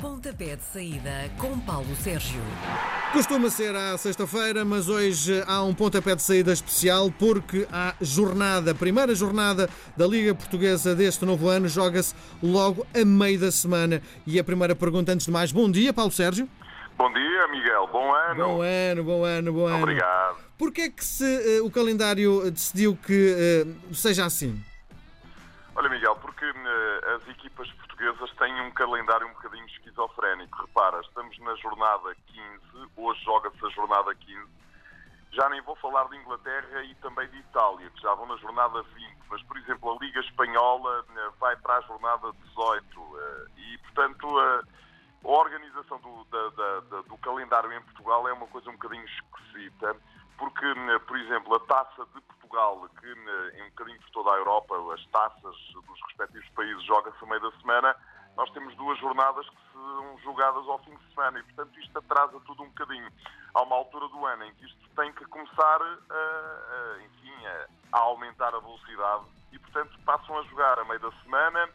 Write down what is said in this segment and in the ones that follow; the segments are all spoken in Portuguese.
Pontapé de saída com Paulo Sérgio. Costuma ser à sexta-feira, mas hoje há um pontapé de saída especial porque há jornada, a primeira jornada da Liga Portuguesa deste novo ano, joga-se logo a meio da semana. E a primeira pergunta, antes de mais, bom dia, Paulo Sérgio. Bom dia, Miguel. Bom ano. Bom ano, bom ano, bom ano. Obrigado. Porquê é que se, uh, o calendário decidiu que uh, seja assim? Olha, Miguel, porque uh, as equipas portuguesas têm um calendário um bocadinho esquizofrénico. Repara, estamos na jornada 15, hoje joga-se a jornada 15. Já nem vou falar de Inglaterra e também de Itália, que já vão na jornada 20, mas, por exemplo, a Liga Espanhola vai para a jornada 18 e, portanto, a organização do, da, da, do calendário em Portugal é uma coisa um bocadinho esquisita, porque, por exemplo, a taça de Portugal, que em um bocadinho por toda a Europa, as taças dos respectivos países joga-se a meio da semana, nós temos duas jornadas que são jogadas ao fim de semana e, portanto, isto atrasa tudo um bocadinho. Há uma altura do ano em que isto tem que começar a, a enfim, a, a aumentar a velocidade e, portanto, passam a jogar a meio da semana,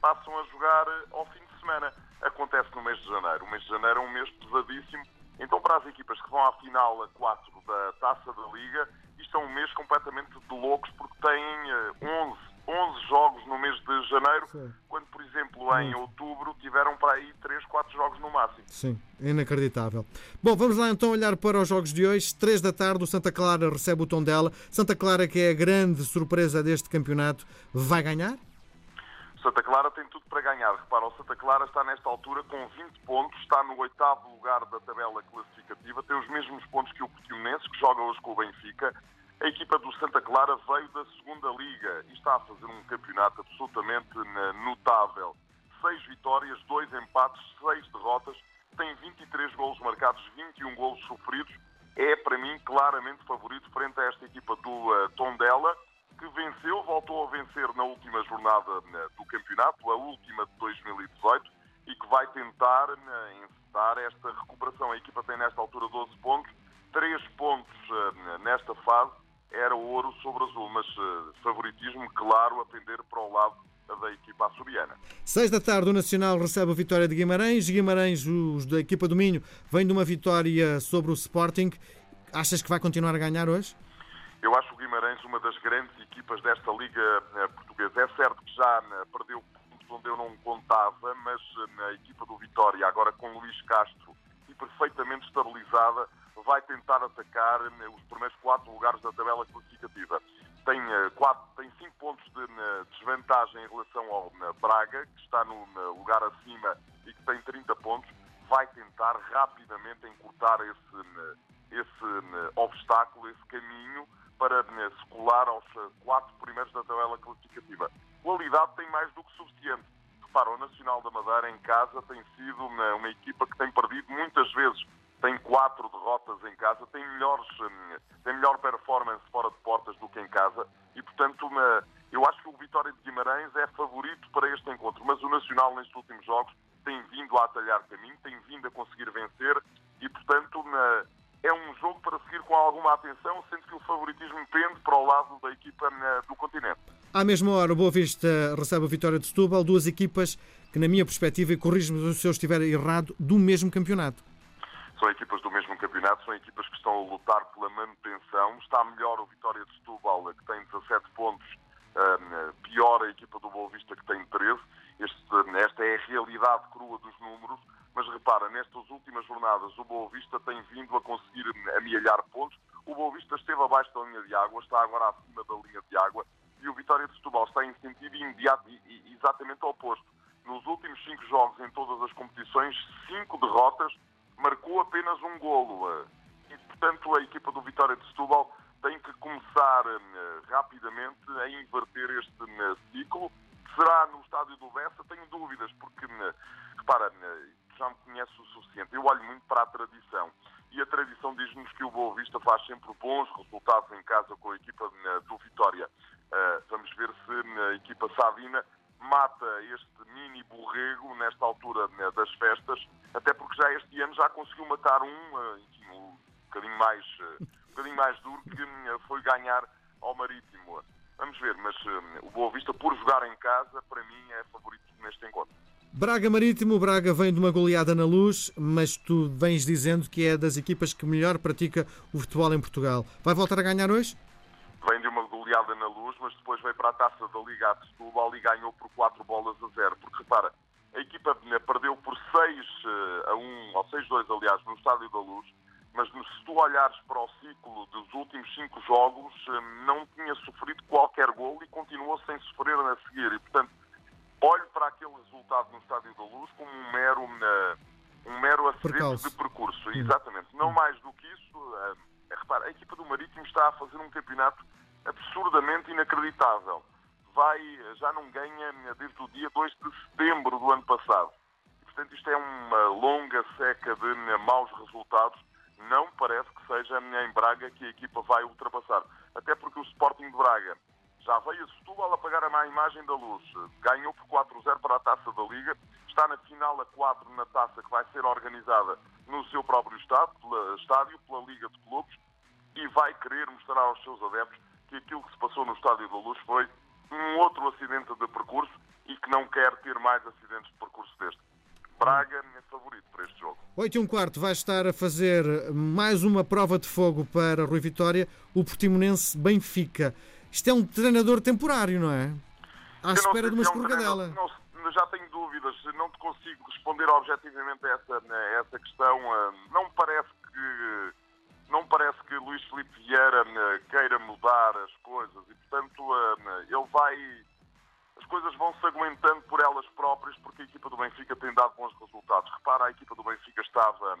passam a jogar ao fim de semana. Acontece no mês de janeiro. O mês de janeiro é um mês pesadíssimo. Então, para as equipas que vão à final a 4 da Taça da Liga, isto é um mês completamente de loucos porque têm 11, 11 jogos no mês de janeiro, Sim. quando, por exemplo, em outubro tiveram para aí 3, 4 jogos no máximo. Sim, inacreditável. Bom, vamos lá então olhar para os jogos de hoje. 3 da tarde, o Santa Clara recebe o tom dela. Santa Clara, que é a grande surpresa deste campeonato, vai ganhar? Santa Clara tem tudo para ganhar. Repara, o Santa Clara está nesta altura com 20 pontos, está no oitavo lugar da tabela classificativa, tem os mesmos pontos que o Portimonense, que joga hoje com o Benfica. A equipa do Santa Clara veio da segunda liga e está a fazer um campeonato absolutamente notável. Seis vitórias, dois empates, seis derrotas, tem 23 golos marcados, 21 golos sofridos. É, para mim, claramente favorito frente a esta equipa do uh, Tondela que venceu, voltou a vencer na última jornada né, do campeonato, a última de 2018, e que vai tentar né, encetar esta recuperação. A equipa tem nesta altura 12 pontos, 3 pontos né, nesta fase, era ouro sobre azul, mas favoritismo, claro, a pender para o lado da equipa açoriana. 6 da tarde, o Nacional recebe a vitória de Guimarães. Guimarães, os da equipa do Minho, vem de uma vitória sobre o Sporting. Achas que vai continuar a ganhar hoje? Eu acho o Guimarães uma das grandes equipas desta Liga Portuguesa. É certo que já perdeu pontos onde eu não contava, mas na equipa do Vitória, agora com Luís Castro e perfeitamente estabilizada, vai tentar atacar os primeiros quatro lugares da tabela classificativa. Tem, quatro, tem cinco pontos de desvantagem em relação ao Braga, que está no lugar acima e que tem 30 pontos. Vai tentar rapidamente encurtar esse, esse obstáculo, esse caminho para se colar aos quatro primeiros da tabela classificativa. Qualidade tem mais do que suficiente. Repara, o Nacional da Madeira em casa tem sido uma, uma equipa que tem perdido muitas vezes. Tem quatro derrotas em casa, tem, melhores, tem melhor performance fora de portas do que em casa e, portanto, uma, eu acho que o Vitória de Guimarães é favorito para este encontro. Mas o Nacional, nestes últimos jogos, tem vindo a atalhar caminho, tem vindo a conseguir vencer e, portanto, uma, é um jogo para seguir com alguma atenção, sendo que o favoritismo pende para o lado da equipa do continente. À mesma hora, o Boa Vista recebe a vitória de Setúbal, duas equipas que, na minha perspectiva, e corrijo-me se eu estiver errado, do mesmo campeonato. São equipas do mesmo campeonato, são equipas que estão a lutar pela manutenção. Está melhor o Vitória de Setúbal, que tem 17 pontos, pior a equipa do Boa Vista, que tem 13. Este, esta é a realidade crua dos números. Mas repara, nestas últimas jornadas o Boa Vista tem vindo a conseguir amealhar pontos. O Boa Vista esteve abaixo da linha de água, está agora acima da linha de água e o Vitória de Setúbal está em sentido imediato e exatamente oposto. Nos últimos cinco jogos em todas as competições, cinco derrotas, marcou apenas um golo. E, portanto, a equipa do Vitória de Setúbal tem que começar rapidamente a inverter este ciclo. Será no estádio do Bessa? Tenho dúvidas, porque, repara, já me conhece o suficiente. Eu olho muito para a tradição. E a tradição diz-nos que o Boa Vista faz sempre bons resultados em casa com a equipa do Vitória. Uh, vamos ver se a equipa Savina mata este mini borrego nesta altura das festas, até porque já este ano já conseguiu matar um, enfim, um bocadinho mais, um bocadinho mais duro, que foi ganhar ao Marítimo. Vamos ver, mas o Boa Vista, por jogar em casa, para mim é favorito neste encontro. Braga Marítimo, Braga vem de uma goleada na luz, mas tu vens dizendo que é das equipas que melhor pratica o futebol em Portugal. Vai voltar a ganhar hoje? Vem de uma goleada na luz, mas depois veio para a taça da Liga a Setúbal e ganhou por 4 bolas a 0. Porque repara, a equipa perdeu por 6 eh, a 1, ou 6-2, aliás, no Estádio da Luz, mas se tu olhares para o ciclo dos últimos 5 jogos, eh, não tinha sofrido qualquer gol e continuou sem sofrer a seguir. E, portanto, olho para aquele resultado no Estádio da Luz como um mero, uh, um mero acidente de percurso. Hum. Exatamente. Não mais do que isso. Uh, repara, a equipa do Marítimo está a fazer um campeonato absurdamente inacreditável. Vai, já não ganha desde o dia 2 de setembro do ano passado. E, portanto, isto é uma longa seca de maus resultados. Não parece que seja em Braga que a equipa vai ultrapassar. Até porque o Sporting de Braga já veio a Setúbal a pagar a má imagem da luz. Ganhou por 4-0 para a Taça da Liga. Está na final a 4 na Taça que vai ser organizada no seu próprio estado, pela, estádio, pela Liga de Clubes, e vai querer mostrar aos seus adeptos que aquilo que se passou no Estádio da Luz foi um outro acidente de percurso e que não quer ter mais acidentes de percurso deste. Braga é favorito para este jogo. 8 e um quarto vai estar a fazer mais uma prova de fogo para Rui Vitória, o Portimonense Benfica. Isto é um treinador temporário, não é? À espera de uma escorregadela. É um já tenho dúvidas, não te consigo responder objetivamente a essa, a essa questão. Ah, não parece que não parece que Luís Filipe Vieira ah, queira mudar as coisas e, portanto, ah, ele vai. As coisas vão se aguentando por elas próprias porque a equipa do Benfica tem dado bons resultados. Repara, a equipa do Benfica estava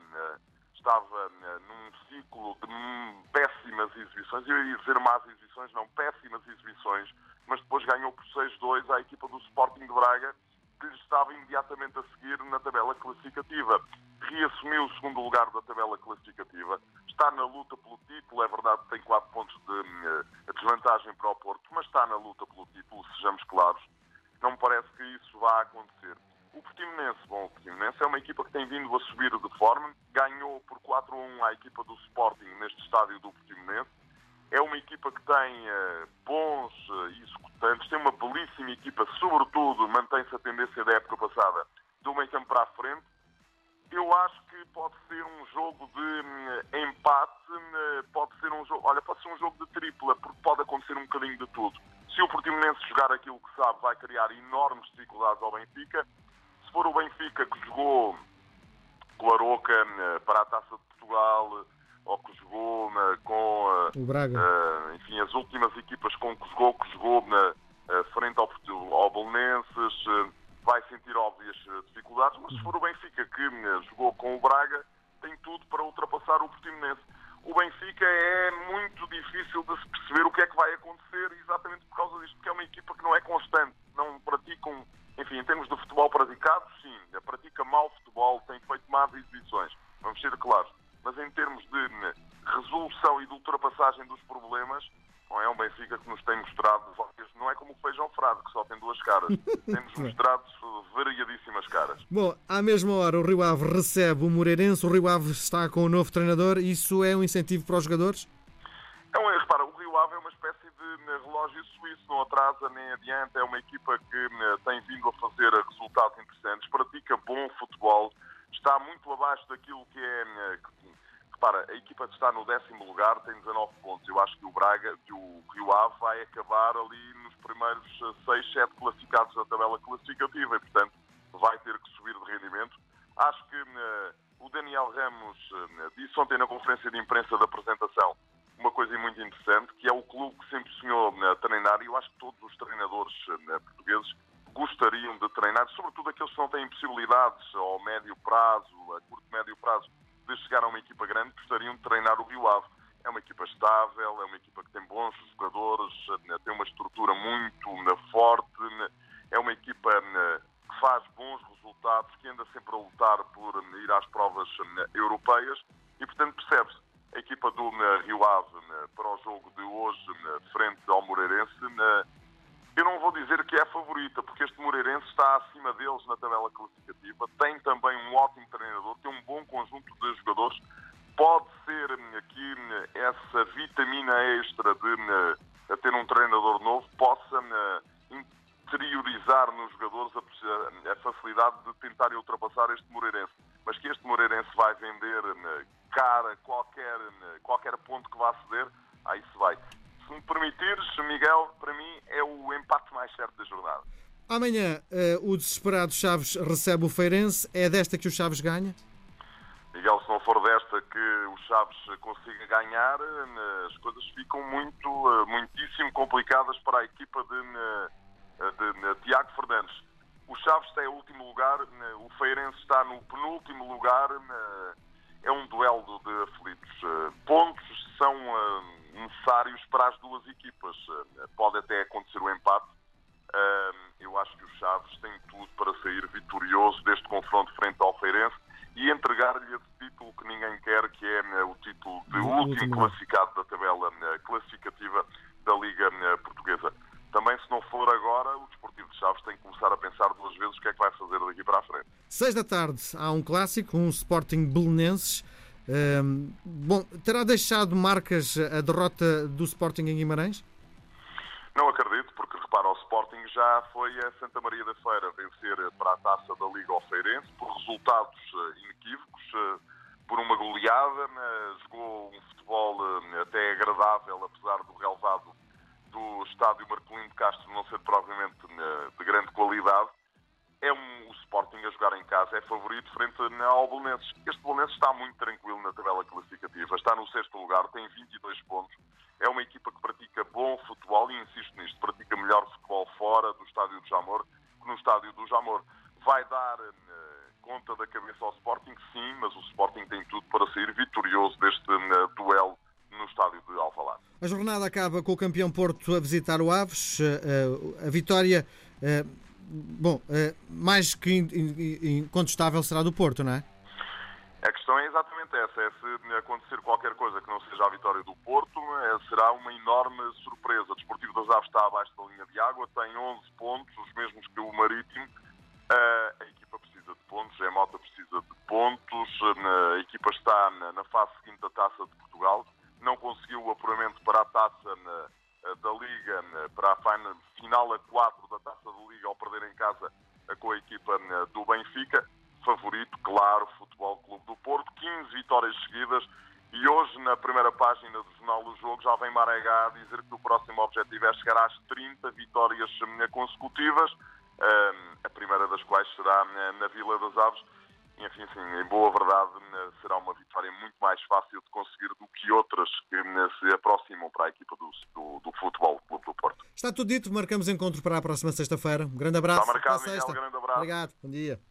estava eh, num ciclo de péssimas exibições, eu ia dizer más exibições, não, péssimas exibições, mas depois ganhou por 6-2 à equipa do Sporting de Braga, que lhe estava imediatamente a seguir na tabela classificativa. Reassumiu o segundo lugar da tabela classificativa, está na luta pelo título, é verdade que tem 4 pontos de uh, desvantagem para o Porto, mas está na luta pelo título, sejamos claros. Não me parece que isso vá acontecer. O Portimonense, bom, o Portimonense é uma equipa que tem vindo a subir de forma, ganhou por 4 a 1 à equipa do Sporting neste estádio do Portimonense. É uma equipa que tem uh, bons uh, executantes, tem uma belíssima equipa, sobretudo mantém-se a tendência da época passada do meio campo para a frente. Eu acho que pode ser um jogo de um, empate, uh, pode ser um jogo, olha, pode ser um jogo de tripla, porque pode acontecer um bocadinho de tudo. Se o Portimonense jogar aquilo que sabe, vai criar enormes dificuldades ao Benfica for o Benfica que jogou com a Aroca eh, para a Taça de Portugal ou que jogou eh, com eh, o Braga. enfim, as últimas equipas com que jogou, que jogou na, frente ao, ao Bolonenses, vai sentir óbvias dificuldades, mas se for o Benfica que jogou com o Braga, tem tudo para ultrapassar o Portimonense. O Benfica é muito difícil de se perceber o que é que vai acontecer exatamente por causa disto, porque é uma equipa que não é constante, não pratica um, enfim, em termos de futebol praticado, mesma hora o Rio Ave recebe o Moreirense, o Rio Ave está com o novo treinador, isso é um incentivo para os jogadores? Um, repara, o Rio Ave é uma espécie de né, relógio suíço, não atrasa nem adianta, é uma equipa que né, tem vindo a fazer resultados interessantes, pratica bom futebol, está muito abaixo daquilo que é. Que, repara, a equipa está no décimo lugar, tem 19 pontos. Eu acho que o Braga, que o Rio Ave vai acabar ali nos primeiros 6, 7 classificados da tabela classificativa e, portanto, vai ter que. Acho que o Daniel Ramos disse ontem na conferência de imprensa da apresentação uma coisa muito interessante, que é o clube que sempre sonhou a treinar, e eu acho que todos os treinadores eh, portugueses gostariam de treinar, sobretudo aqueles que não têm possibilidades ao médio prazo, a curto médio prazo, de chegar a uma equipa grande, gostariam de treinar o Rio Ave. É uma equipa estável, é uma equipa que tem bons jogadores, eh, tem uma estrutura muito eh, forte, é uma equipa que faz bons resultados, que anda sempre a lutar por ir às provas europeias e, portanto, percebe-se a equipa do Rio Ave para o jogo de hoje frente ao Moreirense. Eu não vou dizer que é a favorita, porque este Moreirense está acima deles na tabela classificativa. Tem também um ótimo treinador, tem um bom conjunto de jogadores. Pode ser aqui essa vitamina extra de mim é o empate mais certo da jornada. Amanhã o desesperado Chaves recebe o Feirense. É desta que o Chaves ganha? Miguel, se não for desta que o Chaves consiga ganhar, as coisas ficam muito, muitíssimo complicadas para a equipa de, de, de Tiago Fernandes. O Chaves está em último lugar, o Feirense está no penúltimo lugar. É um duelo de duas equipas. Pode até acontecer o empate. Eu acho que o Chaves tem tudo para sair vitorioso deste confronto frente ao Feirense e entregar-lhe esse título que ninguém quer, que é né, o título de último classificado da tabela né, classificativa da Liga Portuguesa. Também, se não for agora, o Desportivo de Chaves tem que começar a pensar duas vezes o que é que vai fazer daqui para a frente. Seis da tarde há um clássico, um Sporting Belenenses. Bom, terá deixado marcas a derrota do Sporting em Guimarães? Não acredito, porque repara, o Sporting já foi a Santa Maria da Feira vencer para a taça da Liga ao Feirense por resultados inequívocos, por uma goleada, jogou um futebol até agradável, apesar do relevado do estádio Marcolino de Castro não ser provavelmente de grande qualidade. É um, Sporting a jogar em casa, é favorito frente ao Belenenses. Este Belenenses está muito tranquilo na tabela classificativa, está no sexto lugar, tem 22 pontos. É uma equipa que pratica bom futebol e insisto nisto, pratica melhor futebol fora do estádio do Jamor que no estádio do Jamor. Vai dar uh, conta da cabeça ao Sporting, sim, mas o Sporting tem tudo para sair vitorioso deste uh, duelo no estádio de Alvalade. A jornada acaba com o campeão Porto a visitar o Aves. Uh, a vitória, bom, mais que incontestável será do Porto, não é? A questão é exatamente essa, é se acontecer qualquer coisa que não seja a vitória do Porto, é, será uma enorme surpresa. O Desportivo das Aves está abaixo da linha de água, tem 11 pontos, os mesmos que o Marítimo. Uh, a equipa precisa de pontos, a Mota precisa de pontos, página do Jornal do Jogo, já vem Marega a dizer que o próximo objetivo é chegar às 30 vitórias hum, consecutivas, hum, a primeira das quais será hum, na Vila das Aves. E, enfim, sim, em boa verdade, será uma vitória muito mais fácil de conseguir do que outras que se aproximam para a equipa do, do, do Futebol Clube do Porto. Está tudo dito, marcamos encontro para a próxima sexta-feira. Um grande abraço. Está marcado, Miguel, um grande abraço. Obrigado, bom dia.